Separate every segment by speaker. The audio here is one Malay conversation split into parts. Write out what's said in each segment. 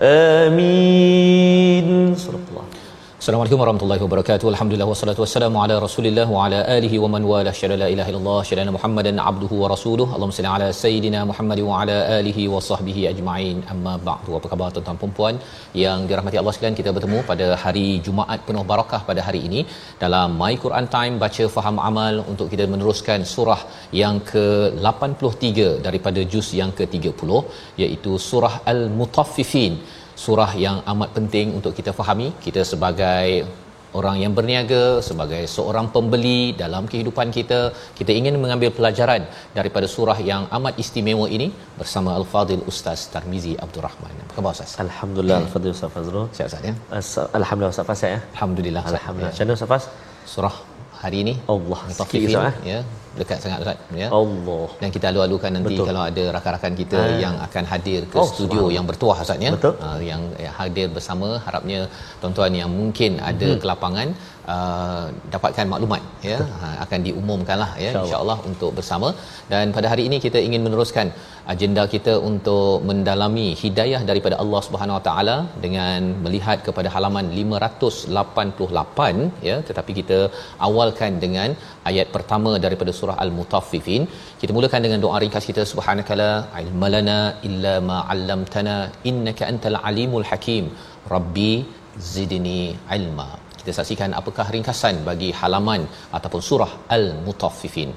Speaker 1: آمين صدق الله
Speaker 2: Assalamualaikum warahmatullahi wabarakatuh. Alhamdulillah wassalatu wassalamu ala Rasulillah wa ala alihi wa man wala syada la ilaha illallah syada Muhammadan abduhu wa rasuluh. Allahumma salli ala sayidina Muhammad wa ala alihi wa sahbihi ajma'in. Amma ba'du. Apa khabar tuan-tuan dan puan yang dirahmati Allah sekalian? Kita bertemu pada hari Jumaat penuh barakah pada hari ini dalam My Quran Time baca faham amal untuk kita meneruskan surah yang ke-83 daripada juz yang ke-30 iaitu surah Al-Mutaffifin surah yang amat penting untuk kita fahami. Kita sebagai orang yang berniaga sebagai seorang pembeli dalam kehidupan kita kita ingin mengambil pelajaran daripada surah yang amat istimewa ini bersama al-fadil ustaz Tarmizi Abdul Rahman. Apa khabar ustaz?
Speaker 1: Alhamdulillah Al-Fadhil Ustaz Fazrul.
Speaker 2: Sihat ustaz ya?
Speaker 1: As- Alhamdulillah Ustaz Faz ya?
Speaker 2: Alhamdulillah.
Speaker 1: Alhamdulillah. Macam mana Ustaz Faz?
Speaker 2: surah hari ini.
Speaker 1: Allah sikit Ustaz,
Speaker 2: ya dekat sangat Ustaz ya
Speaker 1: Allah
Speaker 2: dan kita alu-alukan nanti
Speaker 1: Betul.
Speaker 2: Kalau ada rakan-rakan kita
Speaker 1: Ah.
Speaker 2: yang akan hadir ke
Speaker 1: Oh,
Speaker 2: studio yang bertuah Ustaz ya
Speaker 1: Betul.
Speaker 2: uh, yang yang hadir bersama harapnya tuan-tuan yang mungkin ada hmm. kelapangan uh, dapatkan maklumat ya. Uh, akan diumumkanlah ya
Speaker 1: InsyaAllah.
Speaker 2: insya-Allah untuk bersama. Dan pada hari ini kita ingin meneruskan agenda kita untuk mendalami hidayah daripada Allah Subhanahu Wa Taala dengan melihat kepada halaman 588 ya. Tetapi kita awalkan dengan ayat pertama daripada surah Al-Mutaffifin. Kita mulakan dengan doa ringkas kita subhanakala ilmalana illa ma 'allamtana innaka antal alimul hakim. Rabbi zidni ilma kita saksikan apakah ringkasan bagi halaman ataupun surah Al-Mutaffifin.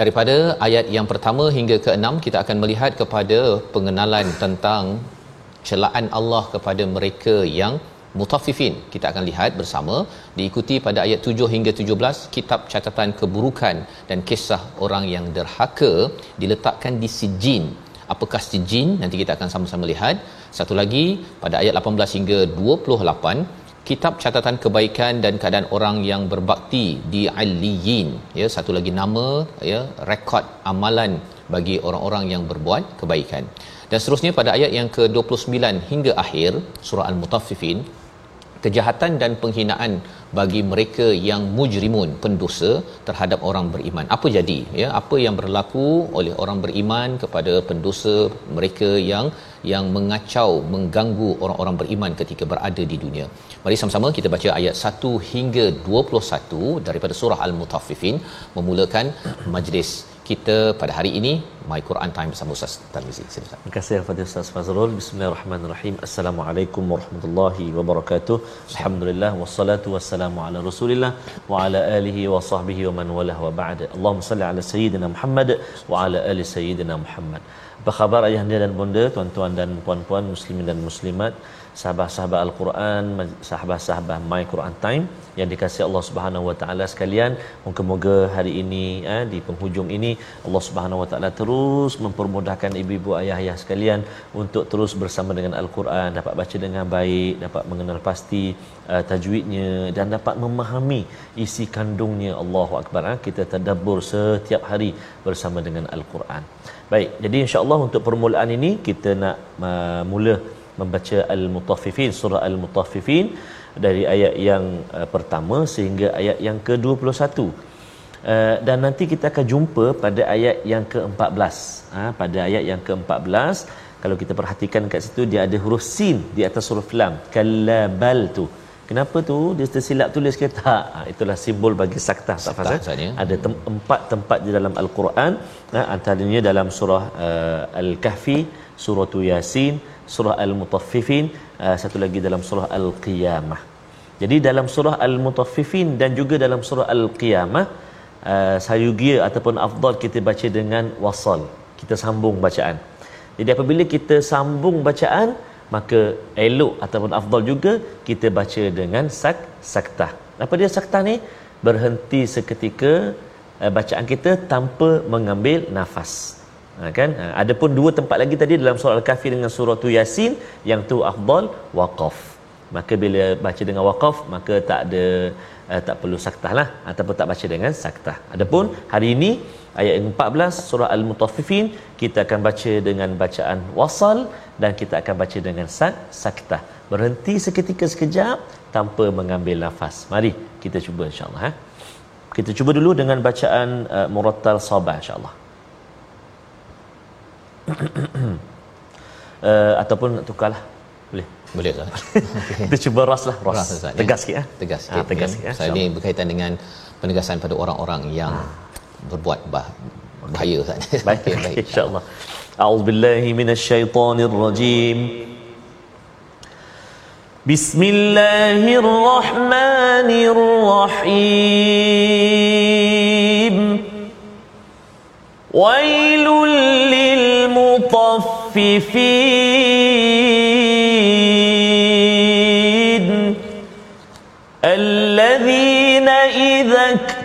Speaker 2: Daripada ayat yang pertama hingga ke-6 kita akan melihat kepada pengenalan tentang celaan Allah kepada mereka yang mutaffifin. Kita akan lihat bersama diikuti pada ayat 7 hingga 17 kitab catatan keburukan dan kisah orang yang derhaka diletakkan di sijin. Apakah sijin? Nanti kita akan sama-sama lihat. Satu lagi pada ayat 18 hingga 28 kitab catatan kebaikan dan keadaan orang yang berbakti di Aliyin ya satu lagi nama ya rekod amalan bagi orang-orang yang berbuat kebaikan. Dan seterusnya pada ayat yang ke-29 hingga akhir surah al-mutaffifin kejahatan dan penghinaan bagi mereka yang mujrimun pendosa terhadap orang beriman. Apa jadi? Ya apa yang berlaku oleh orang beriman kepada pendosa mereka yang yang mengacau mengganggu orang-orang beriman ketika berada di dunia? Mari sama-sama kita baca ayat 1 hingga 21 daripada surah al-mutaffifin memulakan majlis kita pada hari ini My Quran Time bersama Ustaz Tarmizi.
Speaker 1: Terima kasih kepada Ustaz Fazrul. Bismillahirrahmanirrahim. Assalamualaikum warahmatullahi wabarakatuh. Alhamdulillah wassalatu wassalamu ala Rasulillah wa ala alihi wa sahbihi wa man walah wa ba'd. Allahumma salli ala sayyidina Muhammad wa ala ali sayyidina Muhammad. Apa khabar ayahanda dan bonda, tuan-tuan dan puan-puan muslimin dan muslimat, sahabat-sahabat Al-Quran, sahabat-sahabat My Quran Time yang dikasihi Allah Subhanahu Wa Taala sekalian. Moga-moga hari ini eh, di penghujung ini Allah Subhanahu Wa Taala terus mempermudahkan ibu-ibu ayah-ayah sekalian untuk terus bersama dengan Al-Quran, dapat baca dengan baik, dapat mengenal pasti uh, tajwidnya dan dapat memahami isi kandungnya. Allahu Akbar. Eh. Kita tadabbur setiap hari bersama dengan Al-Quran. Baik, jadi insya-Allah untuk permulaan ini kita nak uh, mula membaca Al-Mutaffifin surah Al-Mutaffifin dari ayat yang uh, pertama sehingga ayat yang ke-21. Uh, dan nanti kita akan jumpa pada ayat yang ke-14. Ha, pada ayat yang ke-14 kalau kita perhatikan kat situ dia ada huruf sin di atas huruf lam. Kallabal tu. kenapa tu dia tersilap tulis ke tak ha, itulah simbol bagi saktah tak faham
Speaker 2: ya.
Speaker 1: ada tem- empat tempat di dalam al-Quran ha, antaranya dalam surah uh, al-kahfi surah yasin surah al-mutaffifin uh, satu lagi dalam surah al-qiyamah jadi dalam surah al-mutaffifin dan juga dalam surah al-qiyamah uh, sayugia ataupun afdal kita baca dengan wasal kita sambung bacaan jadi apabila kita sambung bacaan maka elok ataupun afdal juga kita baca dengan sak saktah. Apa dia saktah ni? Berhenti seketika uh, bacaan kita tanpa mengambil nafas. Ha, kan? Ha, ada pun dua tempat lagi tadi dalam surah Al-Kahfi dengan surah tu Yasin yang tu afdal waqaf. Maka bila baca dengan waqaf maka tak ada uh, tak perlu saktah lah ataupun tak baca dengan saktah. Adapun hari ini ayat 14 surah Al-Mutaffifin kita akan baca dengan bacaan wasal dan kita akan baca dengan sak saktah. Berhenti seketika sekejap tanpa mengambil nafas. Mari kita cuba insya-Allah eh. Kita cuba dulu dengan bacaan uh, murattal sabah insya-Allah. uh, ataupun nak tukarlah. Boleh.
Speaker 2: Boleh Ustaz.
Speaker 1: Kita cuba ras lah, ras.
Speaker 2: ras Ustaz, ya.
Speaker 1: tegas sikit ya.
Speaker 2: Tegas
Speaker 1: ah,
Speaker 2: sikit.
Speaker 1: Ha, tegas
Speaker 2: ya.
Speaker 1: sikit. Ya.
Speaker 2: Ya. so, ini berkaitan dengan penegasan pada orang-orang yang ha. berbuat bah bahaya Ustaz. Okay.
Speaker 1: baik,
Speaker 2: okay, baik.
Speaker 1: InsyaAllah. A'udzubillahi minasyaitanirrajim. Bismillahirrahmanirrahim. Wailul lil mutaffifin.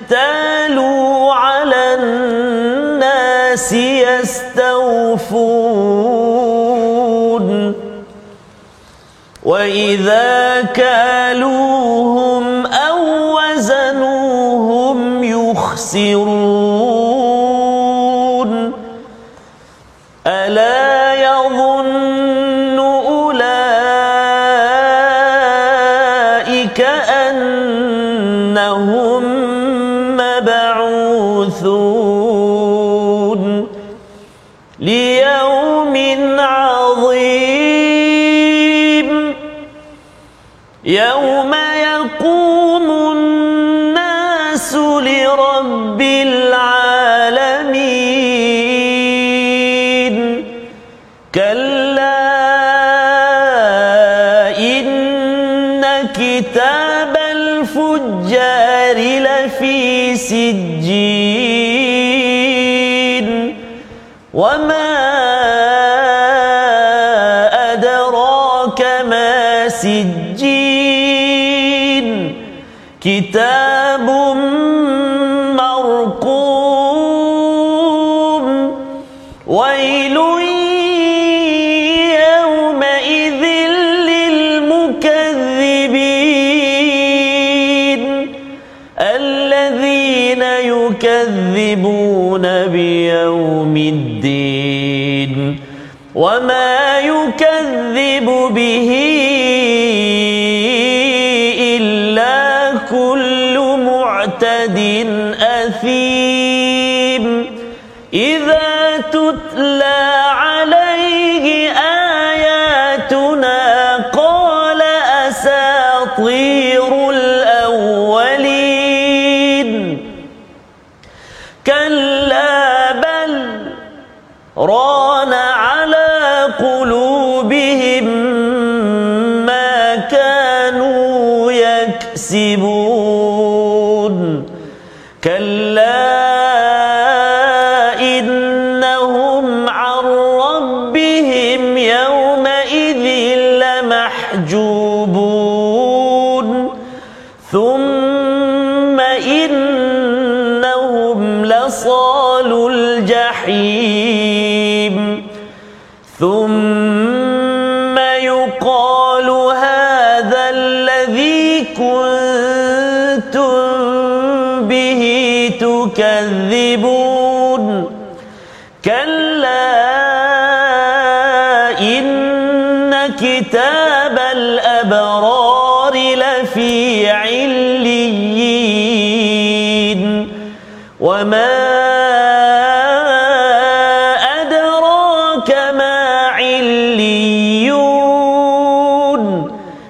Speaker 1: إذا اكتالوا على الناس يستوفون وإذا كالوهم أو وزنوهم يخسرون يكذب به إلا كل معتد أثيم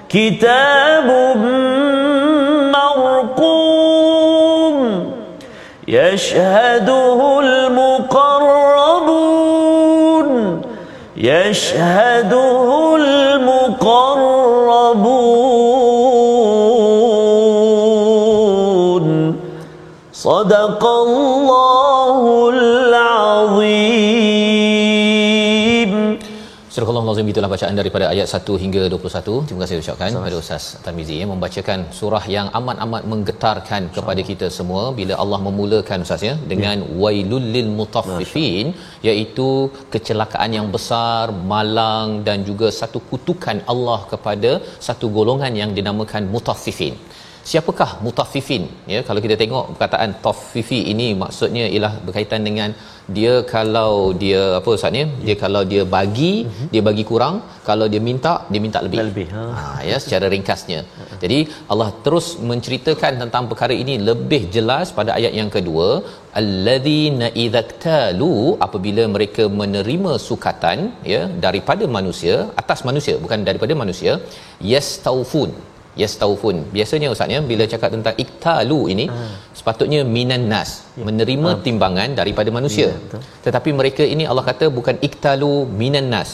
Speaker 1: كتاب مرقوم يشهده المقربون يشهده المقربون. صدق الله
Speaker 2: Surah Allah Lazim itulah bacaan daripada ayat 1 hingga 21. Terima kasih ucapkan kepada Ustaz Tarmizi ya membacakan surah yang amat-amat menggetarkan kepada kita semua bila Allah memulakan Ustaz ya dengan ya. wailul lil mutaffifin iaitu kecelakaan yang besar, malang dan juga satu kutukan Allah kepada satu golongan yang dinamakan mutaffifin. Siapakah mutaffifin? Ya, kalau kita tengok perkataan taffifi ini maksudnya ialah berkaitan dengan dia kalau dia apa ustaz ni dia kalau dia bagi uh-huh. dia bagi kurang kalau dia minta dia minta lebih
Speaker 1: lebih ha.
Speaker 2: ha ya secara ringkasnya jadi Allah terus menceritakan tentang perkara ini lebih jelas pada ayat yang kedua alladzina idzaktalu apabila mereka menerima sukatan ya daripada manusia atas manusia bukan daripada manusia yastaufun yastaufun biasanya ustaz ya bila cakap tentang iktalu ini ha. sepatutnya minan nas ya. menerima ha. timbangan daripada manusia ya, tetapi mereka ini Allah kata bukan iktalu minan nas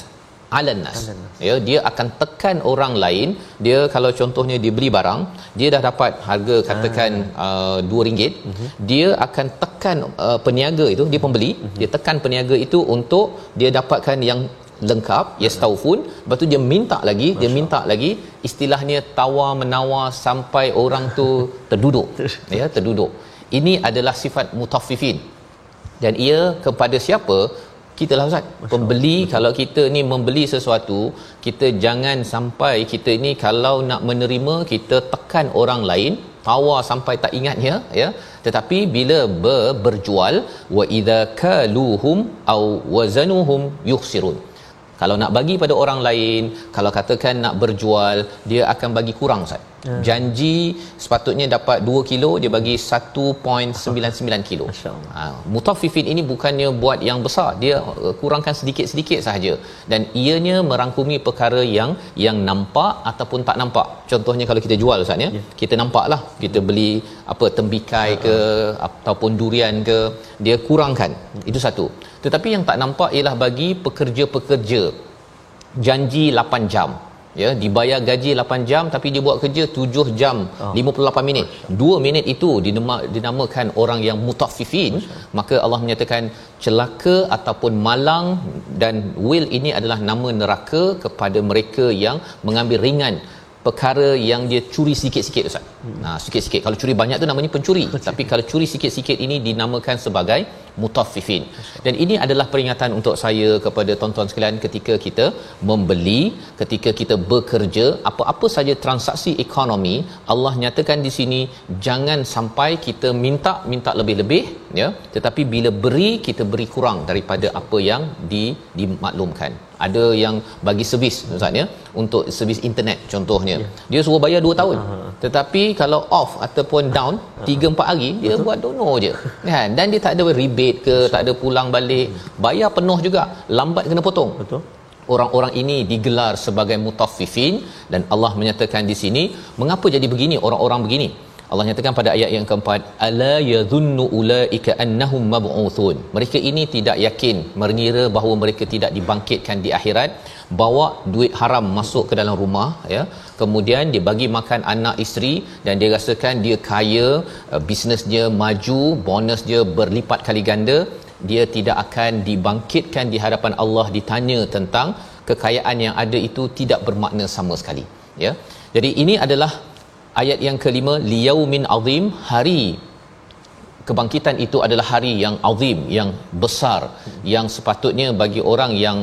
Speaker 2: alan nas ya dia akan tekan orang lain dia kalau contohnya dia beli barang dia dah dapat harga katakan uh, RM2 uh-huh. dia akan tekan uh, peniaga itu dia pembeli uh-huh. dia tekan peniaga itu untuk dia dapatkan yang lengkap yastaufun lepas tu dia minta lagi Masya. dia minta lagi istilahnya tawar menawar sampai orang tu terduduk. Ya terduduk. Ini adalah sifat mutaffifin. Dan ia kepada siapa? Kita lah ustaz. Pembeli Masya. kalau kita ni membeli sesuatu kita jangan sampai kita ni kalau nak menerima kita tekan orang lain tawar sampai tak ingatnya ya. Tetapi bila ber, berjual wa idza kaluhum au wazanuhum yukhsirun kalau nak bagi pada orang lain kalau katakan nak berjual dia akan bagi kurang Ustaz hmm. janji sepatutnya dapat 2 kilo dia bagi 1.99 kilo ha, mutaffifin ini bukannya buat yang besar dia uh, kurangkan sedikit-sedikit sahaja dan ianya merangkumi perkara yang yang nampak ataupun tak nampak contohnya kalau kita jual Ustaz ya yeah. kita nampaklah kita beli apa tembikai ke uh-huh. ataupun durian ke dia kurangkan hmm. itu satu tetapi yang tak nampak ialah bagi pekerja-pekerja janji 8 jam ya dibayar gaji 8 jam tapi dia buat kerja 7 jam oh. 58 minit 2 minit itu dinama, dinamakan orang yang mutaffifin maka Allah menyatakan celaka ataupun malang dan will ini adalah nama neraka kepada mereka yang mengambil ringan perkara yang dia curi sikit-sikit ustaz. Hmm. Nah, sikit-sikit. Kalau curi banyak tu namanya pencuri. Betul. Tapi kalau curi sikit-sikit ini dinamakan sebagai mutaffifin. Dan ini adalah peringatan untuk saya kepada tuan-tuan sekalian ketika kita membeli, ketika kita bekerja, apa-apa saja transaksi ekonomi, Allah nyatakan di sini jangan sampai kita minta minta lebih-lebih ya, tetapi bila beri kita beri kurang daripada apa yang di dimaklumkan ada yang bagi servis ustaz ya untuk servis internet contohnya yeah. dia suruh bayar 2 tahun uh-huh. tetapi kalau off ataupun down 3 uh-huh. 4 hari dia Betul. buat dono je kan dan dia tak ada rebate ke Betul. tak ada pulang balik bayar penuh juga. Lambat kena potong. Betul. Orang-orang ini digelar sebagai mutaffifin dan Allah menyatakan di sini mengapa jadi begini orang-orang begini? Allah nyatakan pada ayat yang keempat ala yadhunnu ulaika annahum mab'uthun. Mereka ini tidak yakin mengira bahawa mereka tidak dibangkitkan di akhirat bawa duit haram masuk ke dalam rumah ya kemudian dia bagi makan anak isteri dan dia rasakan dia kaya uh, bisnes dia maju bonus dia berlipat kali ganda. Dia tidak akan dibangkitkan di hadapan Allah ditanya tentang kekayaan yang ada itu tidak bermakna sama sekali ya. Jadi ini adalah ayat yang kelima liyaumin azim hari. Kebangkitan itu adalah hari yang azim yang besar yang sepatutnya bagi orang yang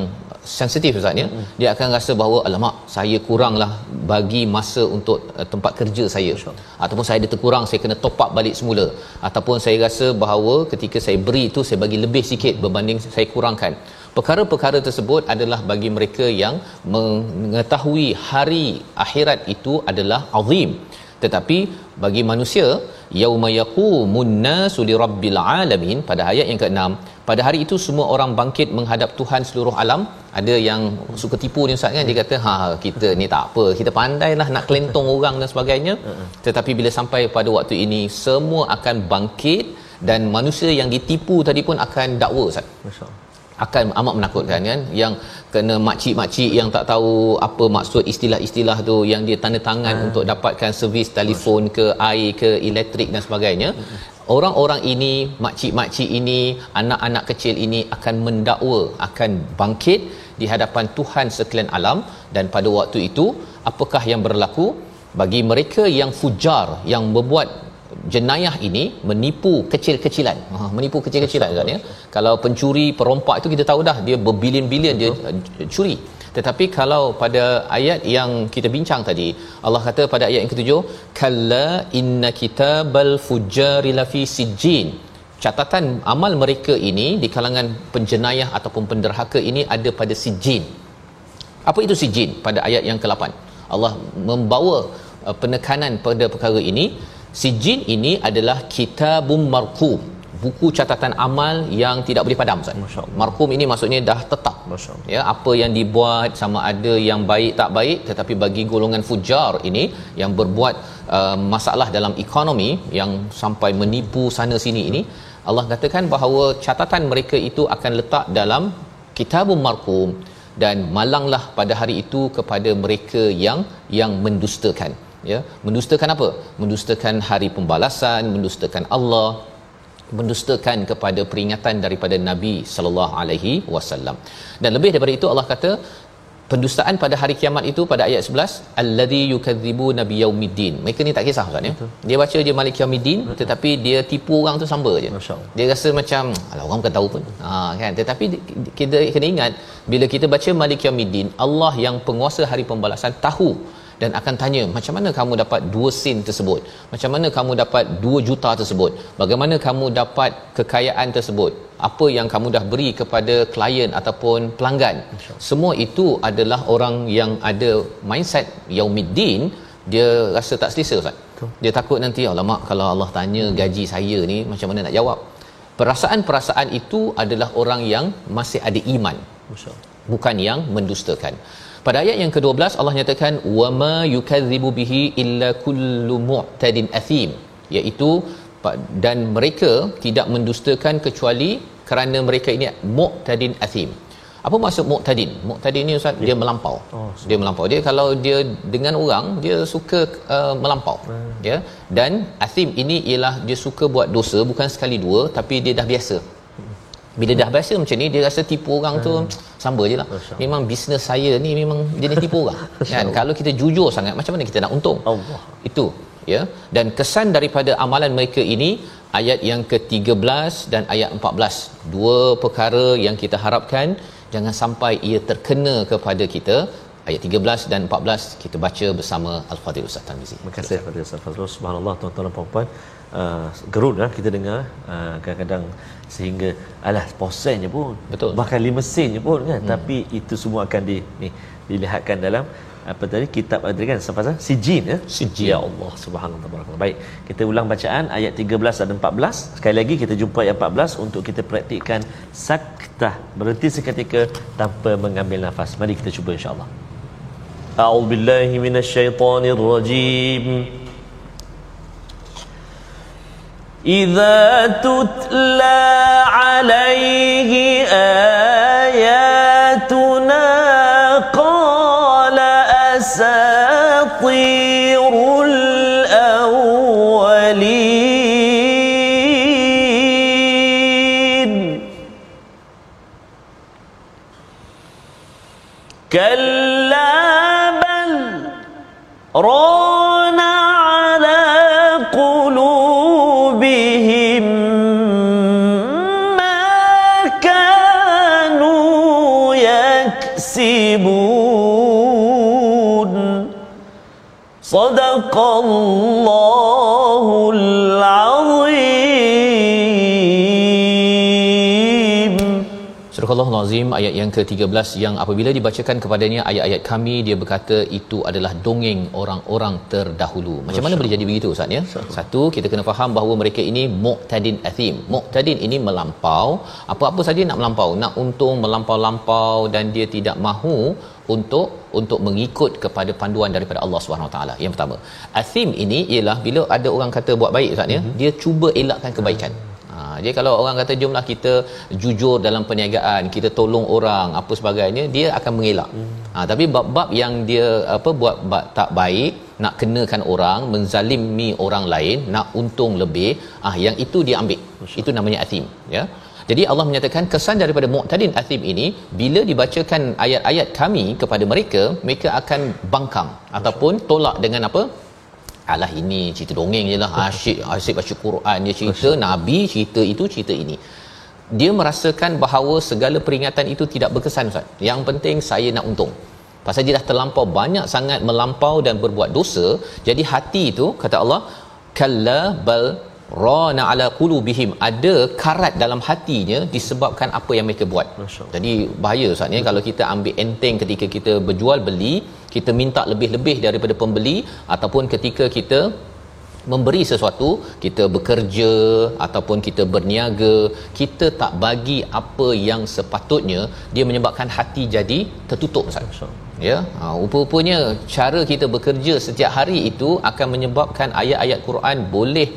Speaker 2: sensitif ustaz ya? Hmm. dia akan rasa bahawa alamak saya kuranglah bagi masa untuk uh, tempat kerja saya. Sure. ataupun saya ada terkurang saya kena top up balik semula. Ataupun saya rasa bahawa ketika saya beri itu saya bagi lebih sikit berbanding saya kurangkan. Perkara-perkara tersebut adalah bagi mereka yang mengetahui hari akhirat itu adalah azim tetapi bagi manusia yauma yaqumun nasu lirabbil alamin pada ayat yang ke-6 pada hari itu semua orang bangkit menghadap Tuhan seluruh alam. Ada yang suka tipu ni ustaz kan? Dia kata ha kita ni tak apa kita pandailah nak kelentong orang dan sebagainya. Tetapi bila sampai pada waktu ini semua akan bangkit dan manusia yang ditipu tadi pun akan dakwa Ustaz.
Speaker 1: Masya-Allah.
Speaker 2: Akan amat menakutkan kan yang kena makcik-makcik yang tak tahu apa maksud istilah-istilah tu yang dia tanda tangan hmm. untuk dapatkan servis telefon ke air ke elektrik dan sebagainya hmm. orang-orang ini makcik-makcik ini anak-anak kecil ini akan mendakwa akan bangkit di hadapan Tuhan sekalian alam dan pada waktu itu apakah yang berlaku bagi mereka yang fujar yang membuat jenayah ini menipu kecil-kecilan. Ha, menipu kecil-kecilan kan ya. Kalau pencuri, perompak itu kita tahu dah dia berbilion-bilion dia uh, curi. Tetapi kalau pada ayat yang kita bincang tadi, Allah kata pada ayat yang ketujuh, kalla inna kitabal fujjari lafi sijjin. Catatan amal mereka ini di kalangan penjenayah ataupun penderhaka ini ada pada sijjin. Apa itu sijjin pada ayat yang ke-8? Allah membawa uh, penekanan pada perkara ini Sijin ini adalah kitabum marqum buku catatan amal yang tidak boleh padam Ustaz. Marqum ini maksudnya dah tetap. Ya, apa yang dibuat sama ada yang baik tak baik tetapi bagi golongan fujar ini yang berbuat uh, masalah dalam ekonomi yang sampai menipu sana sini ini Allah katakan bahawa catatan mereka itu akan letak dalam kitabum marqum dan malanglah pada hari itu kepada mereka yang yang mendustakan ya mendustakan apa? Mendustakan hari pembalasan mendustakan Allah mendustakan kepada peringatan daripada Nabi sallallahu alaihi wasallam. Dan lebih daripada itu Allah kata pendustaan pada hari kiamat itu pada ayat 11 allazi yukadzibu nabiyaumiddin mereka ni tak kisah kan ya? Dia baca je malik yaumiddin tetapi dia tipu orang tu samba je. Dia rasa macam alah orang bukan tahu pun. Ha kan? Tetapi kita kena ingat bila kita baca malik yaumiddin Allah yang penguasa hari pembalasan tahu dan akan tanya macam mana kamu dapat 2 sen tersebut? Macam mana kamu dapat 2 juta tersebut? Bagaimana kamu dapat kekayaan tersebut? Apa yang kamu dah beri kepada klien ataupun pelanggan? Semua itu adalah orang yang ada mindset yaumiddin dia rasa tak selesa Ustaz. Dia takut nanti alamak kalau Allah tanya gaji saya ni macam mana nak jawab? Perasaan-perasaan itu adalah orang yang masih ada iman. Bukan yang mendustakan pada ayat yang ke-12 Allah nyatakan wama yukadzibu bihi illa kullu mu'tadin athim iaitu dan mereka tidak mendustakan kecuali kerana mereka ini mu'tadin athim. Apa maksud mu'tadin? Mu'tadin ni ustaz dia melampau. Oh, dia melampau. Dia kalau dia dengan orang dia suka uh, melampau. Hmm. Ya. Dan athim ini ialah dia suka buat dosa bukan sekali dua tapi dia dah biasa bila dah biasa macam ni dia rasa tipu orang tu hmm. samba je lah memang bisnes saya ni memang jenis tipu orang kan kalau kita jujur sangat macam mana kita nak untung Allah. itu ya dan kesan daripada amalan mereka ini ayat yang ke-13 dan ayat 14 dua perkara yang kita harapkan jangan sampai ia terkena kepada kita ayat 13 dan 14 kita baca bersama al-Fadhil Ustaz Tarmizi.
Speaker 1: Terima kasih kepada Ustaz Fazrul. Subhanallah tuan-tuan dan puan-puan. Uh, gerut lah kita dengar uh, kadang-kadang sehingga alah posennya pun
Speaker 2: betul.
Speaker 1: bahkan lima sennya pun kan? Hmm. tapi itu semua akan di ni dilihatkan dalam apa tadi kitab tadi kan? Apa sijin ya?
Speaker 2: Sijin
Speaker 1: ya Allah subhanallah tabarakallah baik kita ulang bacaan ayat 13 dan 14 sekali lagi kita jumpa ayat 14 untuk kita praktikkan saktah berhenti seketika tanpa mengambil nafas. Mari kita cuba insyaallah. A'udzubillahi minasyaitonirrajim إذا تتلى عليه آياتنا صدق الله
Speaker 2: Surah Al-Azim ayat yang ke-13 yang apabila dibacakan kepadanya ayat-ayat kami dia berkata itu adalah dongeng orang-orang terdahulu. Macam mana boleh jadi begitu Ustaz ya? Satu kita kena faham bahawa mereka ini muqtadin athim. Muqtadin ini melampau, apa-apa saja nak melampau, nak untung melampau-lampau dan dia tidak mahu untuk untuk mengikut kepada panduan daripada Allah Subhanahu Wa Taala. Yang pertama, athim ini ialah bila ada orang kata buat baik Ustaz ya, mm-hmm. dia cuba elakkan kebaikan. Ha, jadi kalau orang kata jomlah kita jujur dalam perniagaan kita tolong orang apa sebagainya dia akan mengelak hmm. ha, tapi bab-bab yang dia apa buat bab tak baik nak kenakan orang menzalimi orang lain nak untung lebih ah yang itu dia ambil Masya. itu namanya athim ya jadi Allah menyatakan kesan daripada mu'tadin athim ini bila dibacakan ayat-ayat kami kepada mereka mereka akan bangkang Masya. ataupun tolak dengan apa alah ini cerita dongeng je lah. Asyik asyik baca Quran dia cerita. Nabi cerita itu cerita ini. Dia merasakan bahawa segala peringatan itu tidak berkesan Ustaz. Yang penting saya nak untung. Pasal dia dah terlampau banyak sangat melampau dan berbuat dosa, jadi hati itu kata Allah kalla bal rana ala qulubihim. Ada karat dalam hatinya disebabkan apa yang mereka buat. Jadi bahaya Ustaz ni. Kalau kita ambil enteng ketika kita berjual beli, kita minta lebih-lebih daripada pembeli ataupun ketika kita memberi sesuatu kita bekerja ataupun kita berniaga kita tak bagi apa yang sepatutnya dia menyebabkan hati jadi tertutup Ustaz. Ya ha, rupa-rupanya cara kita bekerja setiap hari itu akan menyebabkan ayat-ayat Quran boleh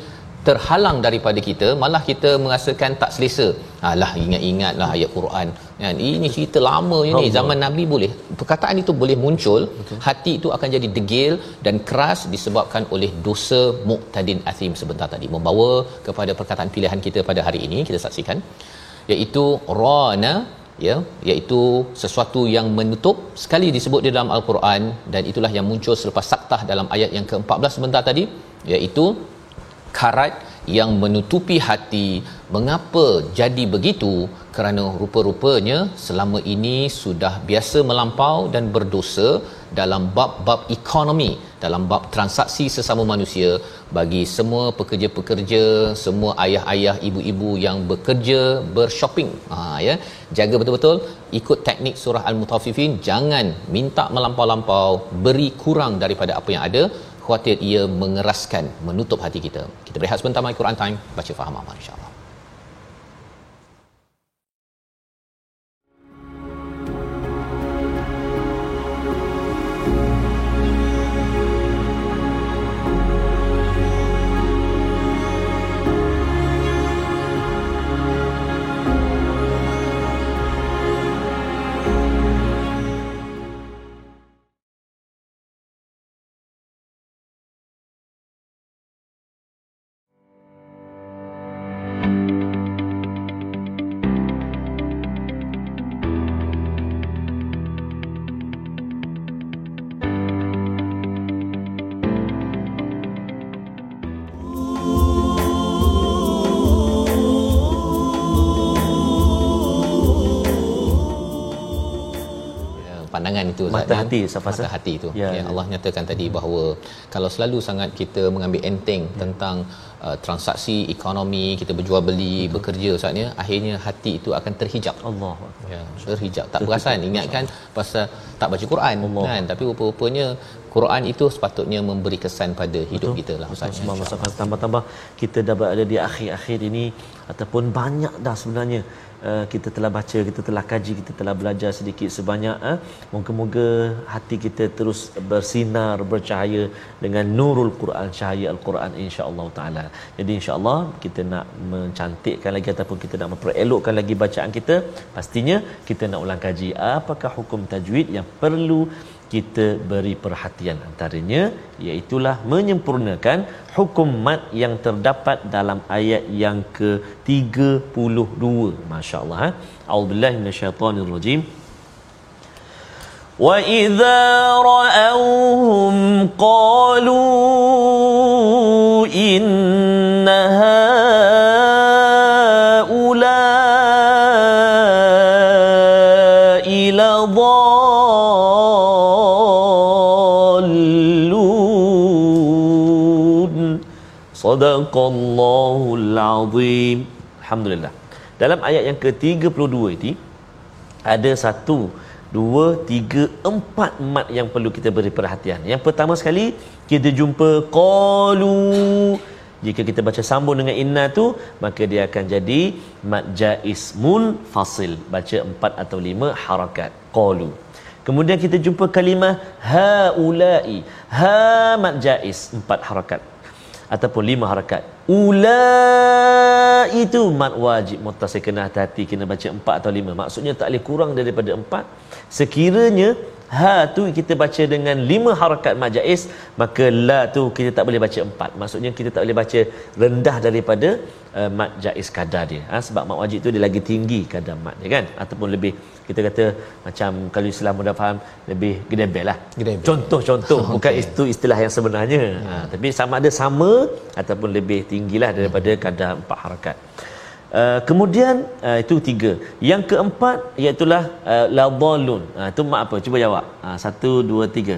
Speaker 2: terhalang daripada kita malah kita merasakan tak selesa. Alah ingat-ingatlah ayat Quran kan? Ini cerita lama ini. Zaman nabi boleh perkataan itu boleh muncul. Betul. hati itu akan jadi degil dan keras disebabkan oleh dosa muqtadin athim sebentar tadi. Membawa kepada perkataan pilihan kita pada hari ini kita saksikan. Iaitu rana ya iaitu sesuatu yang menutup sekali disebut di dalam al-Quran dan itulah yang muncul selepas saktah dalam ayat yang ke-14 sebentar tadi iaitu karat yang menutupi hati mengapa jadi begitu? Kerana rupa-rupanya selama ini sudah biasa melampau dan berdosa dalam bab-bab ekonomi dalam bab transaksi sesama manusia. Bagi semua pekerja-pekerja semua ayah-ayah ibu-ibu yang bekerja bershopping. Ha ya. Jaga betul-betul ikut teknik surah al-mutaffifin. Jangan minta melampau-lampau beri kurang daripada apa yang ada khawatir ia mengeraskan menutup hati kita. Kita berehat sebentar my Quran time. Baca faham amal insyaallah pandangan itu
Speaker 1: mata Ustaz, hati
Speaker 2: mata ya? hati itu ya, ya Allah nyatakan tadi bahawa kalau selalu sangat kita mengambil enteng ya. tentang uh, transaksi ekonomi kita berjual beli Betul. bekerja saatnya akhirnya hati itu akan terhijab
Speaker 1: Allah
Speaker 2: ya terhijab tak perasan ingatkan pasal tak baca Quran Allah. kan tapi rupa-rupanya Quran itu sepatutnya memberi kesan pada hidup Betul. kita lah
Speaker 1: Ustaz. Semua tambah-tambah kita dah berada di akhir-akhir ini ataupun banyak dah sebenarnya uh, kita telah baca, kita telah kaji, kita telah belajar sedikit sebanyak. Uh, moga-moga hati kita terus bersinar, bercahaya dengan nurul Quran, cahaya Al-Quran insya-Allah taala. Jadi insya-Allah kita nak mencantikkan lagi ataupun kita nak memperelokkan lagi bacaan kita, pastinya kita nak ulang kaji apakah hukum tajwid yang perlu kita beri perhatian antaranya iaitulah menyempurnakan hukum mat yang terdapat dalam ayat yang ke-32 masya-Allah ha? Auzubillahi minasyaitonir rajim wa idza ra'awhum qalu innaha Sadaqallahul azim. Alhamdulillah. Dalam ayat yang ke-32 ini ada satu, dua, tiga, empat mat yang perlu kita beri perhatian. Yang pertama sekali kita jumpa qalu. Jika kita baca sambung dengan inna tu maka dia akan jadi mat jaiz munfasil. Baca empat atau lima harakat. Qalu. Kemudian kita jumpa kalimah haula'i. Ha mat jaiz empat harakat ataupun lima harakat. Ula itu mat wajib muttasil kena hati-hati kena baca empat atau lima. Maksudnya tak boleh kurang daripada empat. Sekiranya ha tu kita baca dengan lima harakat mat jaiz maka la tu kita tak boleh baca empat. Maksudnya kita tak boleh baca rendah daripada uh, mat jaiz kadar dia. Ha, sebab mat wajib tu dia lagi tinggi kadar mat dia kan? Ataupun lebih kita kata macam kalau Islam mudah faham lebih gedebel lah.
Speaker 2: Gedebel.
Speaker 1: contoh-contoh
Speaker 2: Okay.
Speaker 1: bukan itu istilah yang sebenarnya. Ha, tapi sama ada sama ataupun lebih tinggilah daripada kadar empat harakat Uh, kemudian uh, itu tiga. Yang keempat iaitulah uh, la dhalun. Uh, itu mak apa? Cuba jawab. Uh, satu, dua, tiga.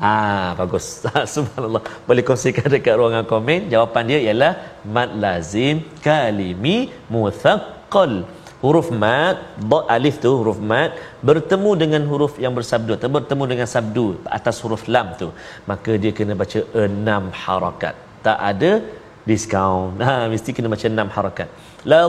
Speaker 1: Ah, bagus. Subhanallah. Boleh kongsikan dekat ruangan komen. Jawapan dia ialah mad lazim kalimi muthaqqal. Huruf mad, dha alif tu huruf mad bertemu dengan huruf yang bersabdu atau bertemu dengan sabdu atas huruf lam tu. Maka dia kena baca enam harakat. Tak ada diskaun. Ha, mesti kena baca enam harakat. La.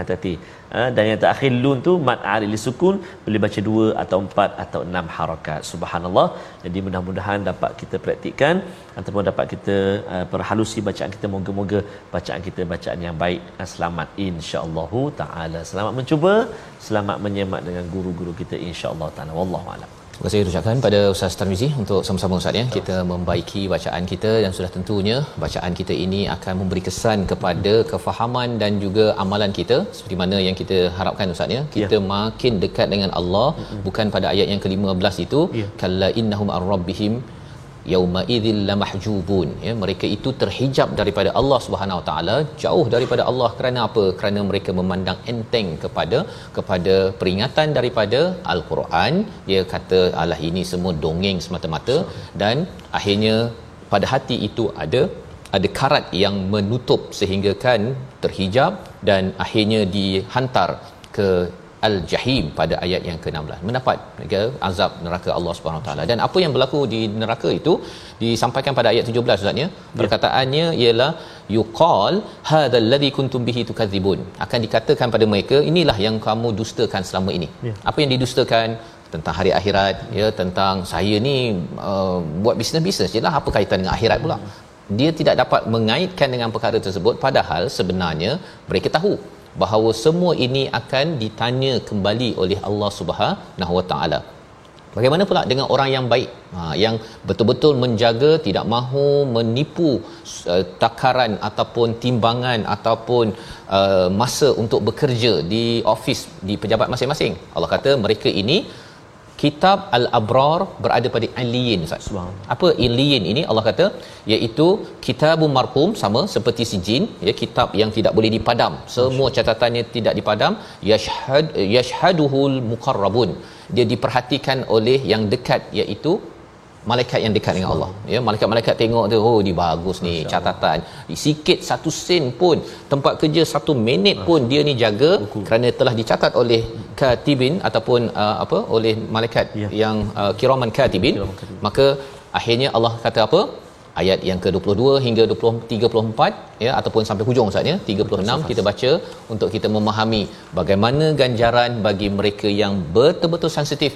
Speaker 1: Hati-hati. Ha, dan yang terakhir lun tu mad alil sukun boleh baca dua atau empat atau enam harakat. Subhanallah. Jadi mudah-mudahan dapat kita praktikkan ataupun dapat kita uh, perhalusi bacaan kita moga-moga bacaan kita bacaan yang baik dan selamat insya-Allah taala. Selamat mencuba, selamat menyemak dengan guru-guru kita insya-Allah taala. Wallahu a'lam.
Speaker 2: Terima kasih ucapkan pada Ustaz Tarmizi untuk sama-sama Ustaz ya. Kita membaiki bacaan kita dan sudah tentunya bacaan kita ini akan memberi kesan kepada kefahaman dan juga amalan kita seperti mana yang kita harapkan Ustaz ya. Kita makin dekat dengan Allah bukan pada ayat yang ke-15 itu
Speaker 1: Ya.
Speaker 2: kalla innahum ar-rabbihim yauma idzil lamahjubun. Ya mereka itu terhijab daripada Allah Subhanahu taala jauh daripada Allah kerana apa? Kerana mereka memandang enteng kepada kepada peringatan daripada al-Quran. Dia kata alah ini semua dongeng semata-mata. Dan akhirnya pada hati itu ada ada karat yang menutup sehingga kan terhijab dan akhirnya dihantar ke al-jahim pada ayat yang ke-16 mendapat ya, azab neraka Allah Subhanahu taala. Dan apa yang berlaku di neraka itu disampaikan pada ayat 17 Ustaz ya? Perkataannya ialah yuqal hadzal ladzi kuntum bihi tukadzibun akan dikatakan pada mereka inilah yang kamu dustakan selama ini.
Speaker 1: Ya.
Speaker 2: apa yang didustakan? Tentang hari akhirat ya tentang saya ni uh, buat bisnes-bisnes je lah. Apa kaitan dengan akhirat pula? Dia tidak dapat mengaitkan dengan perkara tersebut. Padahal sebenarnya mereka tahu bahawa semua ini akan ditanya kembali oleh Allah Subhanahu Wa Taala Bagaimana pula dengan orang yang baik ha, yang betul-betul menjaga tidak mahu menipu uh, takaran ataupun timbangan ataupun uh, masa untuk bekerja di office di pejabat masing-masing. Allah kata mereka ini kitab al-abrar berada pada aliyyin Ustaz.
Speaker 1: Subhanallah.
Speaker 2: Apa aliyyin ini Allah kata iaitu kitabun marqum sama seperti sijin ya kitab yang tidak boleh dipadam. Semua catatannya tidak dipadam yashhad yashhaduhul muqarrabun. Dia diperhatikan oleh yang dekat iaitu malaikat yang dekat dengan Allah. Ya malaikat-malaikat tengok tu oh ni bagus ni catatan. Sikit satu sen pun tempat kerja satu minit pun dia ni jaga kerana telah dicatat oleh katibin ataupun uh, apa oleh malaikat
Speaker 1: Ya.
Speaker 2: yang uh, kiraman katibin. Maka akhirnya Allah kata apa? Ayat yang ke-22 hingga 20 34 ya ataupun sampai hujung Ustaz ya. 36 kita baca untuk kita memahami bagaimana ganjaran bagi mereka yang betul-betul sensitif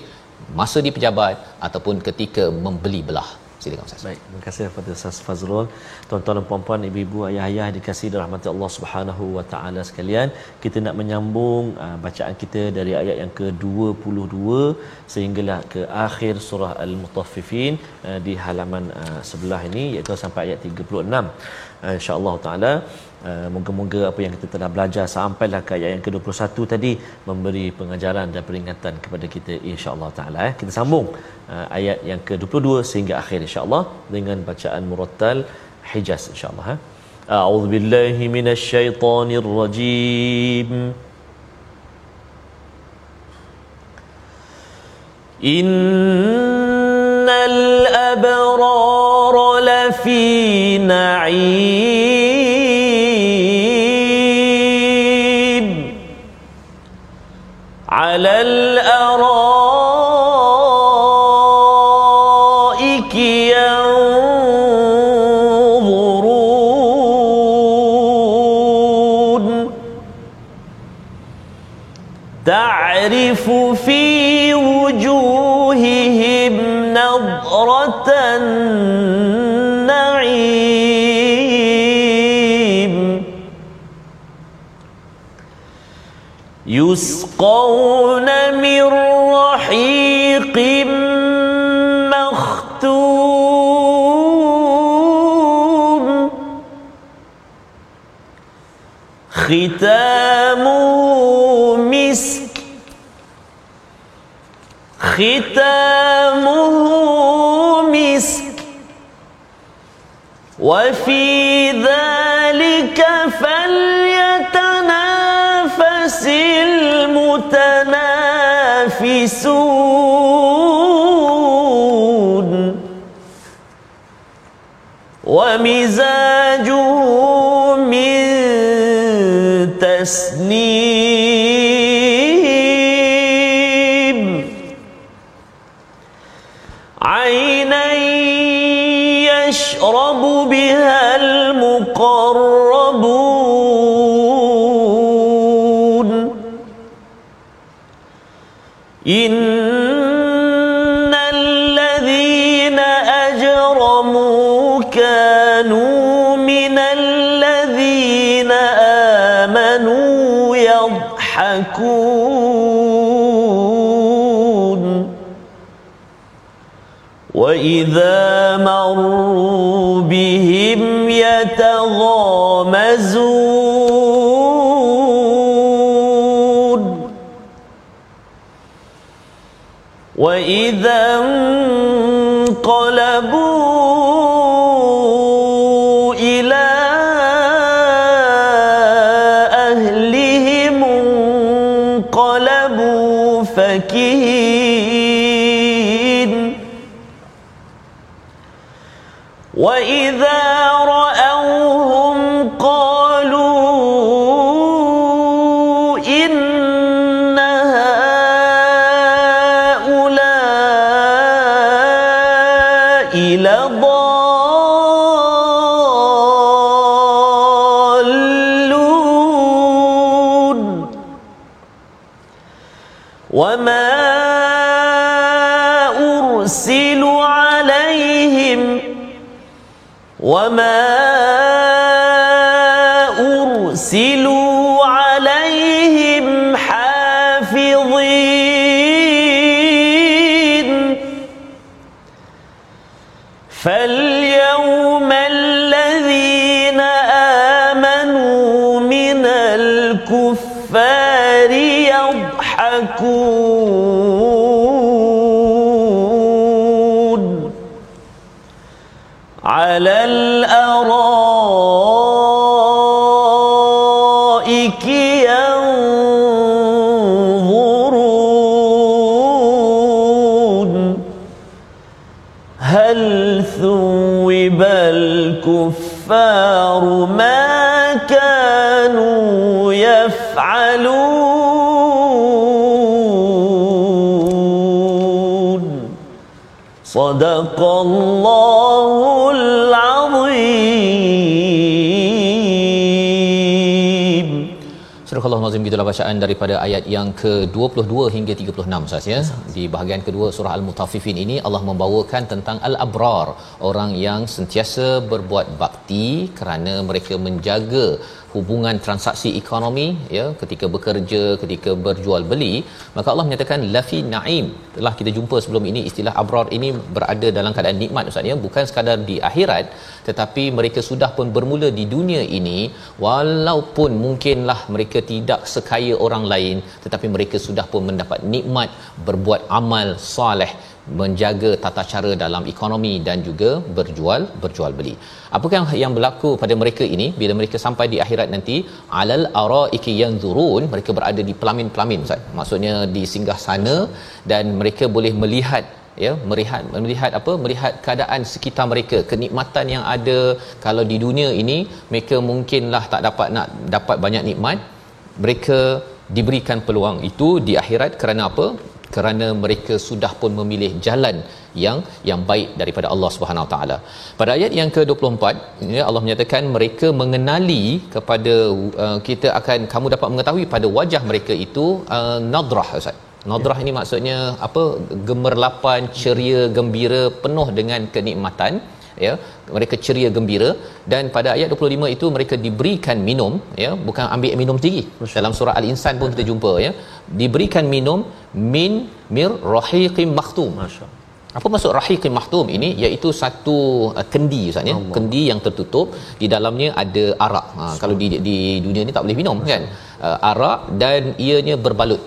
Speaker 2: masa di pejabat ataupun ketika membeli belah silakan Ustaz
Speaker 1: Baik, terima kasih kepada Ustaz Fazrul. Tuan-tuan dan puan-puan, ibu-ibu, ayah-ayah dikasihi rahmat Allah Subhanahu wa taala sekalian. Kita nak menyambung uh, bacaan kita dari ayat yang ke-22 sehinggalah ke akhir surah Al-Mutaffifin uh, di halaman uh, sebelah ini iaitu sampai ayat 36. Uh, Insya-Allah taala Uh, moga-moga apa yang kita telah belajar sampailah ke ayat yang ke-21 tadi memberi pengajaran dan peringatan kepada kita insya-Allah taala eh. Kita sambung uh, ayat yang ke-22 sehingga akhir insya-Allah dengan bacaan murattal Hijaz insya-Allah ha. A'udzu billahi minasyaitonir rajim. Innal abrara lafi na'im يسقون من رحيق مختوم. ختامه مسك. ختامه مسك. وفي ذلك فليتنافس المتنافسون ومزاجه من تسنيم يضحكون وإذا مروا بهم يتغامزون. وإذا انقلبوا انقلبوا فكهين وإذا ما كانوا يفعلون. صدق الله
Speaker 2: Nazim gitulah bacaan daripada ayat yang ke-22 hingga 36 Ustaz ya. Di bahagian kedua surah Al-Mutaffifin ini Allah membawakan tentang al-abrar, orang yang sentiasa berbuat bakti kerana mereka menjaga hubungan transaksi ekonomi ya ketika bekerja ketika berjual beli maka Allah menyatakan lafi naim. Telah kita jumpa sebelum ini istilah abrar ini berada dalam keadaan nikmat ustaz ya. Bukan sekadar di akhirat tetapi mereka sudah pun bermula di dunia ini. Walaupun mungkinlah mereka tidak sekaya orang lain tetapi mereka sudah pun mendapat nikmat berbuat amal soleh menjaga tata cara dalam ekonomi dan juga berjual berjual beli. Apakah yang berlaku pada mereka ini? Bila mereka sampai di akhirat nanti alal araiki yanzurun mereka berada di pelamin-pelamin Ustaz. Maksudnya di singgah sana dan mereka boleh melihat ya melihat melihat apa? Melihat keadaan sekitar mereka kenikmatan yang ada. Kalau di dunia ini mereka mungkinlah tak dapat nak dapat banyak nikmat. Mereka diberikan peluang itu di akhirat kerana apa kerana mereka sudah pun memilih jalan yang yang baik daripada Allah Subhanahu taala. Pada ayat yang ke-24 ya Allah menyatakan mereka mengenali kepada uh, kita akan kamu dapat mengetahui pada wajah mereka itu uh, nadrah Ustaz. Nadrah ini maksudnya apa gemerlapan, ceria, gembira, penuh dengan kenikmatan ya. Mereka ceria gembira. Dan pada ayat 25 itu mereka diberikan minum ya. Bukan ambil minum sendiri. Dalam surah al-insan pun kita jumpa ya. Diberikan minum min mir rahiqim makhtum
Speaker 1: Masya
Speaker 2: apa maksud rahiqim mahtum ini? Iaitu satu uh, kendi ustaz ya. Kendi yang tertutup di dalamnya ada arak. Ha, kalau di di dunia ni tak boleh minum kan uh, arak dan ianya berbalut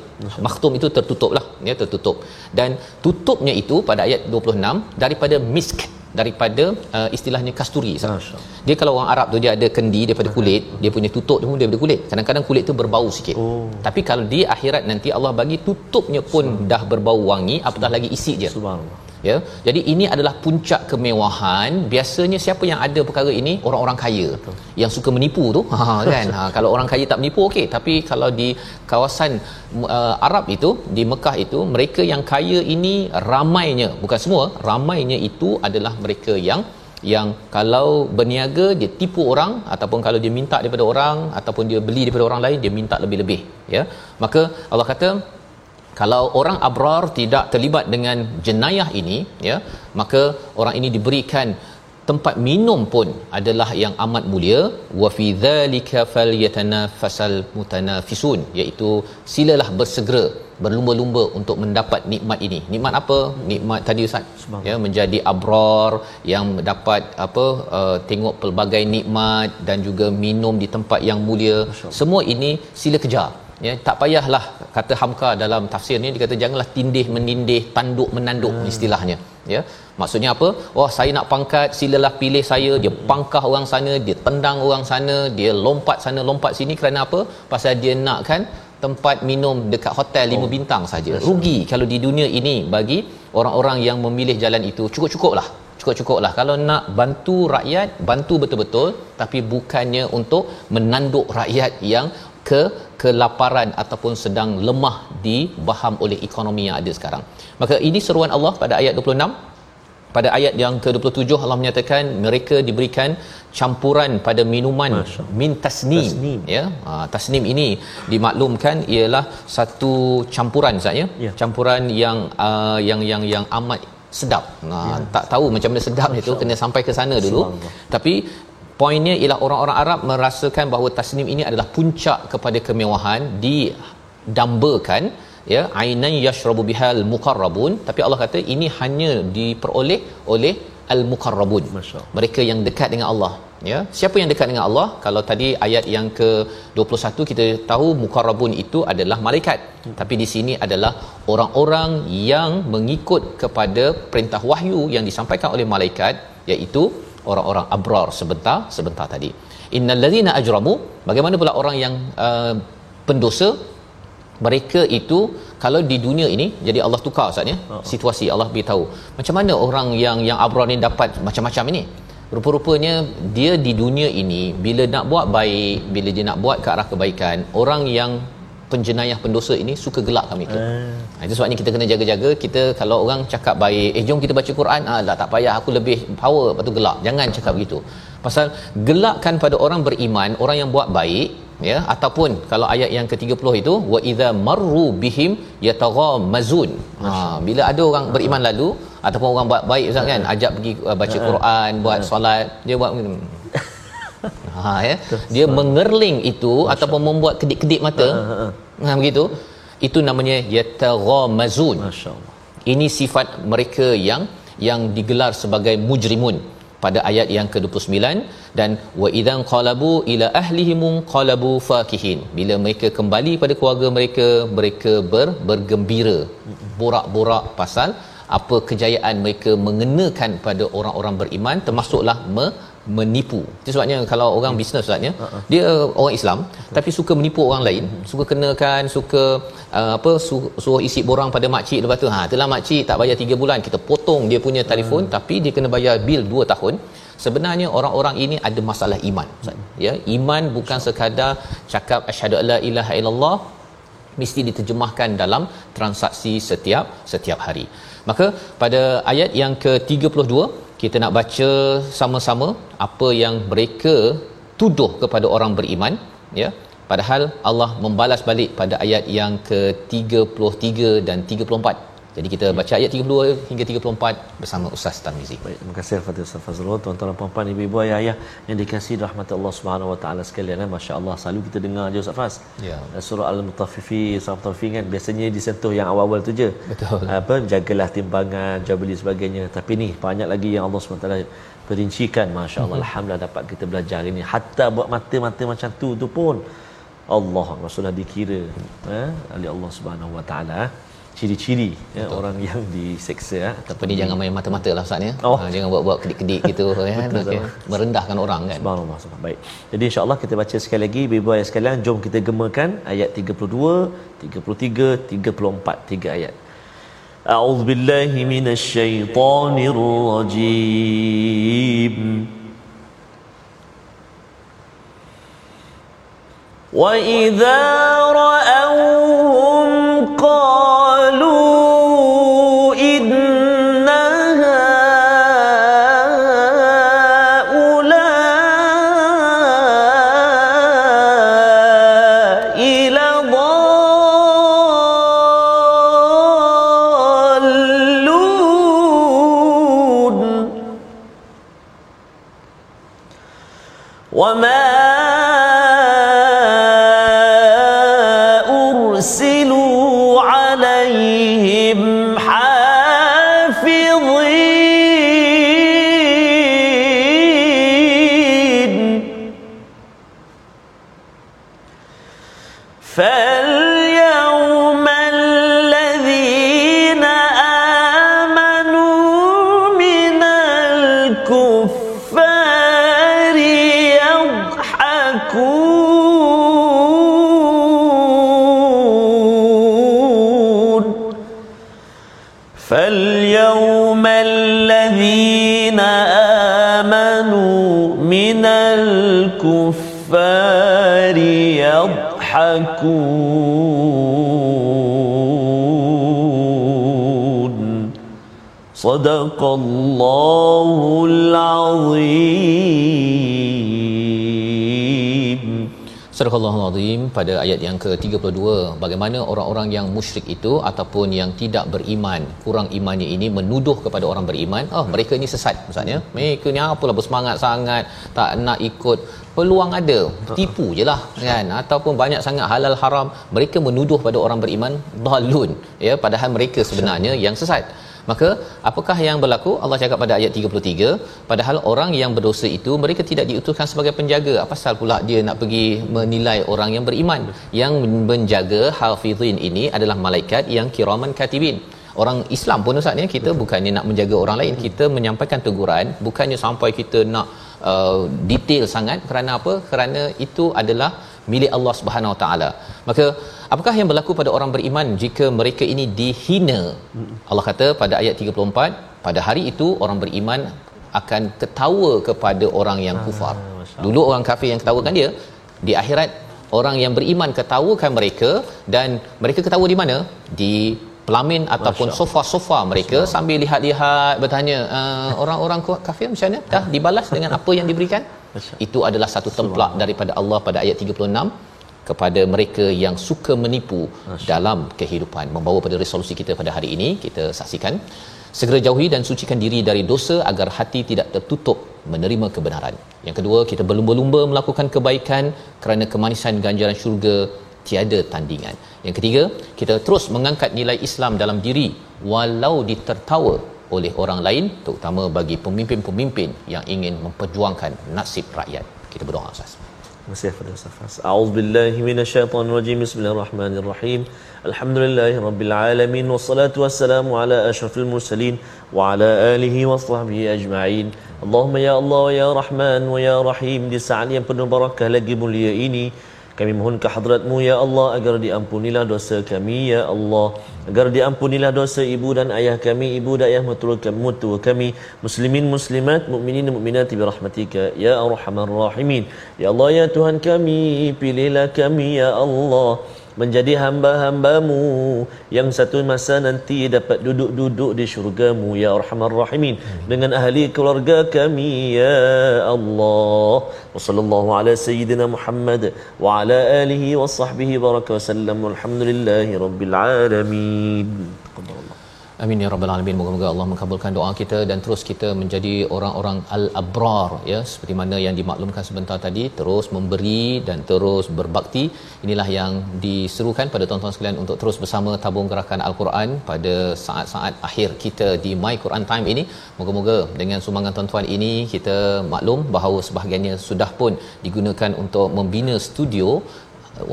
Speaker 2: mahtum itu tertutup lah ya tertutup dan tutupnya itu pada ayat 26 daripada misk daripada uh, istilahnya kasturi. Dia kalau orang Arab tu dia ada kendi daripada kulit, dia punya tutup tu pun daripada kulit. Kadang-kadang kulit tu berbau sikit. Oh. Tapi kalau di akhirat nanti Allah bagi tutupnya pun dah berbau wangi, apatah lagi isi je.
Speaker 1: Subhanallah
Speaker 2: ya jadi ini adalah puncak kemewahan biasanya siapa yang ada perkara ini orang-orang kaya Betul. yang suka menipu tu ha kan ha kalau orang kaya tak menipu okey tapi kalau di kawasan uh, Arab itu di Mekah itu mereka yang kaya ini ramainya. Bukan semua ramainya itu adalah mereka yang yang kalau berniaga dia tipu orang ataupun kalau dia minta daripada orang ataupun dia beli daripada orang lain dia minta lebih-lebih ya. Maka Allah kata kalau orang abrar tidak terlibat dengan jenayah ini ya maka orang ini diberikan tempat minum pun adalah yang amat mulia. Wa fi dzalika falyatanafasal mutanafisun. Iaitu silalah bersegera berlumba-lumba untuk mendapat nikmat ini. Nikmat apa? Nikmat tadi ustaz? Ya menjadi abrar yang dapat apa uh, tengok pelbagai nikmat dan juga minum di tempat yang mulia. Semua ini sila kejar ya tak payahlah kata hamka dalam tafsir ni dia kata janganlah tindih menindih tanduk menanduk hmm. istilahnya. Ya maksudnya apa? Wah saya nak pangkat silalah pilih saya. Dia pangkah orang sana dia tendang orang sana dia lompat sana lompat sini. Kerana apa? Pasal dia nakkan tempat minum dekat hotel 5 oh. bintang saja. Rugi kalau di dunia ini bagi orang-orang yang memilih jalan itu. Cukup-cukuplah. Cukup-cukuplah. Kalau nak bantu rakyat bantu betul-betul tapi bukannya untuk menanduk rakyat yang ke kelaparan ataupun sedang lemah dibaham oleh ekonomi yang ada sekarang. Maka ini seruan Allah pada ayat 26 pada ayat yang ke-27 Allah menyatakan mereka diberikan campuran pada minuman min tasnim, tasnim. ya ha, tasnim ini dimaklumkan ialah satu campuran saja ya. campuran yang uh, yang yang yang amat sedap ha, ya. tak tahu macam mana sedap itu kena sampai ke sana dulu tapi poinnya ialah orang-orang Arab merasakan bahawa tasnim ini adalah puncak kepada kemewahan didambakan ya ainan yashrabu bihal muqarrabun tapi Allah kata ini hanya diperoleh oleh al muqarrabun mereka yang dekat dengan Allah ya. Siapa yang dekat dengan Allah? Kalau tadi ayat yang ke 21 kita tahu muqarrabun itu adalah malaikat. Hmm. tapi di sini adalah orang-orang yang mengikut kepada perintah wahyu yang disampaikan oleh malaikat iaitu orang-orang abrar sebentar sebentar tadi. Innal ladzina ajramu bagaimana pula orang yang uh, pendosa? Mereka itu kalau di dunia ini jadi Allah tukar ustaz ya? Uh-huh. situasi Allah beritahu. Macam mana orang yang yang abrar ni dapat macam-macam ini? Rupa-rupanya dia di dunia ini bila nak buat baik bila dia nak buat ke arah kebaikan orang yang penjenayah pendosa ini suka gelak kami tu. Hmm. itu sebabnya kita kena jaga-jaga. Kita kalau orang cakap baik, eh jom kita baca Quran, ah tak, tak payah aku lebih power lepas tu gelak. Jangan cakap hmm. begitu. Pasal gelakkan pada orang beriman, orang yang buat baik, ya ataupun kalau ayat yang ke-30 itu wa idza marru bihim yataghamazun. Ha bila ada orang beriman lalu ataupun orang buat baik ustaz kan ajak pergi uh, baca Quran, buat solat, dia buat ha ya. Dia mengerling itu Masya. ataupun membuat kedip-kedip mata. Ha, ha, ha. ha begitu. Itu namanya yataghamazun. Masyaallah. Ini sifat mereka yang yang digelar sebagai mujrimun pada ayat yang ke-29 dan wa idzan qalabu ila ahlihim qalabu fakihin. Bila mereka kembali pada keluarga mereka mereka ber, bergembira borak-borak pasal apa kejayaan mereka mengenakan pada orang-orang beriman termasuklah me, menipu. Itu sebabnya kalau orang hmm. bisnes ustaznya, uh-uh. dia orang Islam uh-huh. tapi suka menipu orang lain, uh-huh. suka kenakan, suka uh, apa suruh, suruh isi borang pada mak cik lepas tu, ha itulah mak cik tak bayar 3 bulan, kita potong dia punya telefon uh-huh. tapi dia kena bayar bil 2 tahun. Sebenarnya orang-orang ini ada masalah iman ustaz. Ya, iman bukan sekadar cakap asyhadu alla ilaha illallah mesti diterjemahkan dalam transaksi setiap setiap hari. Maka pada ayat yang ke-32 kita nak baca sama-sama apa yang mereka tuduh kepada orang beriman ya. Padahal Allah membalas balik pada ayat yang ke-33 dan 34 jadi kita baca ayat 32 hingga 34 bersama Ustaz Tarmizi.
Speaker 1: Baik, terima kasih kepada Ustaz Fazrul, tuan-tuan dan puan-puan, ibu-ibu, ayah-ayah yang dikasihi rahmat Allah Subhanahu Wa Taala sekalian. Eh? Masya-Allah, selalu kita dengar je Ustaz Faz. Ya. Eh, surah Al-Mutaffifi, surah Mutaffifin kan biasanya disentuh yang awal-awal tu je.
Speaker 2: Betul.
Speaker 1: Apa jagalah timbangan, jual beli sebagainya. Tapi ni banyak lagi yang Allah Subhanahu Taala perincikan masya-Allah mm-hmm. alhamdulillah dapat kita belajar ini hatta buat mata-mata macam tu tu pun Allah Rasulullah dikira eh oleh Allah Subhanahu Wa Taala ciri-ciri ya orang yang diseksa ya
Speaker 2: tapi ni jangan main mata-mata lah ustaz ya oh. ha, jangan buat-buat kedik-kedik gitu ya okay. merendahkan orang kan
Speaker 1: subhanallah subhanallah baik jadi insyaallah kita baca sekali lagi ibu ayah sekalian jom kita gemakan ayat 32 33 34 tiga ayat أعوذ بالله من الشيطان الرجيم وإذا رأوهم يضحكون صدق الله العظيم
Speaker 2: Surah Al-Azim pada ayat yang ke-32 bagaimana orang-orang yang musyrik itu ataupun yang tidak beriman kurang imannya ini menuduh kepada orang beriman oh mereka ini sesat maksudnya mereka ni apalah bersemangat sangat tak nak ikut peluang ada tipu je lah kan? Ataupun banyak sangat halal haram mereka menuduh pada orang beriman dalun ya padahal mereka sebenarnya yang sesat. Maka apakah yang berlaku? Allah cakap pada ayat 33 padahal orang yang berdosa itu mereka tidak diutuskan sebagai penjaga. Apa pasal pula dia nak pergi menilai orang yang beriman? Yang menjaga hafizin ini adalah malaikat yang kiraman katibin. Orang Islam pun ustaz ya kita bukannya nak menjaga orang lain. Kita menyampaikan teguran bukannya sampai kita nak uh, detail sangat kerana apa? Kerana itu adalah milik Allah Subhanahu Wa Taala. Maka apakah yang berlaku pada orang beriman jika mereka ini dihina? Allah kata pada ayat 34 pada hari itu orang beriman akan ketawa kepada orang yang kufar. Ah, dulu orang kafir yang ketawakan dia di akhirat orang yang beriman ketawakan mereka dan mereka ketawa di mana? Di pelamin ataupun sofa-sofa mereka sambil lihat-lihat bertanya uh, orang-orang kafir macam mana? Dah dibalas dengan apa yang diberikan. Itu adalah satu templak daripada Allah pada ayat 36 kepada mereka yang suka menipu dalam kehidupan. Membawa pada resolusi kita pada hari ini kita saksikan. Segera jauhi dan sucikan diri dari dosa agar hati tidak tertutup menerima kebenaran. Yang kedua kita berlumba-lumba melakukan kebaikan kerana kemanisan ganjaran syurga tiada tandingan. Yang ketiga, kita terus mengangkat nilai Islam dalam diri walau ditertawa oleh orang lain terutama bagi pemimpin-pemimpin yang ingin memperjuangkan nasib rakyat. Kita berdoa Ustaz.
Speaker 1: Terima kasih kepada Ustaz. A'udzubillahi minasyaitonirrajim. Bismillahirrahmanirrahim. Alhamdulillahi rabbil alamin wassalatu wassalamu ala asyrafil mursalin wa ala alihi wa sahbihi ajma'in. Allahumma ya Allah ya Rahman wa ya Rahim di saat yang penuh barakah lagi mulia ini kami mohon ke hadratmu ya Allah agar diampunilah dosa kami ya Allah. Agar diampunilah dosa ibu dan ayah kami ibu dan ayah mertua kami mertua kami muslimin muslimat mukminin mukminat bi rahmatika ya arhamar rahimin. Ya Allah ya Tuhan kami pilihlah kami ya Allah menjadi hamba-hambamu. Yang satu masa nanti dapat duduk-duduk di syurgamu ya arhamar rahimin. Dengan ahli keluarga kami ya Allah. Wa sallallahu ala sayyidina Muhammad wa ala alihi wa sahbihi baraka wa sallam. Alamin
Speaker 2: Amin ya rabbal alamin. Moga-moga Allah mengabulkan doa kita dan terus kita menjadi orang-orang al-abrar ya seperti mana yang dimaklumkan sebentar tadi terus memberi dan terus berbakti. Inilah yang diserukan pada tuan-tuan sekalian untuk terus bersama tabung gerakan al-Quran pada saat-saat akhir kita di My Quran Time ini. Moga-moga dengan sumbangan tuan-tuan ini kita maklum bahawa sebahagiannya sudah pun digunakan untuk membina studio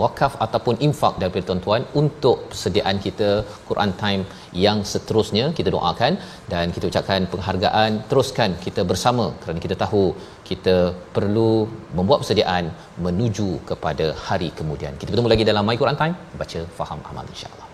Speaker 2: wakaf ataupun infak daripada tuan-tuan untuk persediaan kita Quran Time yang seterusnya kita doakan dan kita ucapkan penghargaan teruskan kita bersama kerana kita tahu kita perlu membuat persediaan menuju kepada hari kemudian. Kita bertemu lagi dalam My Quran Time baca faham amal insya-Allah.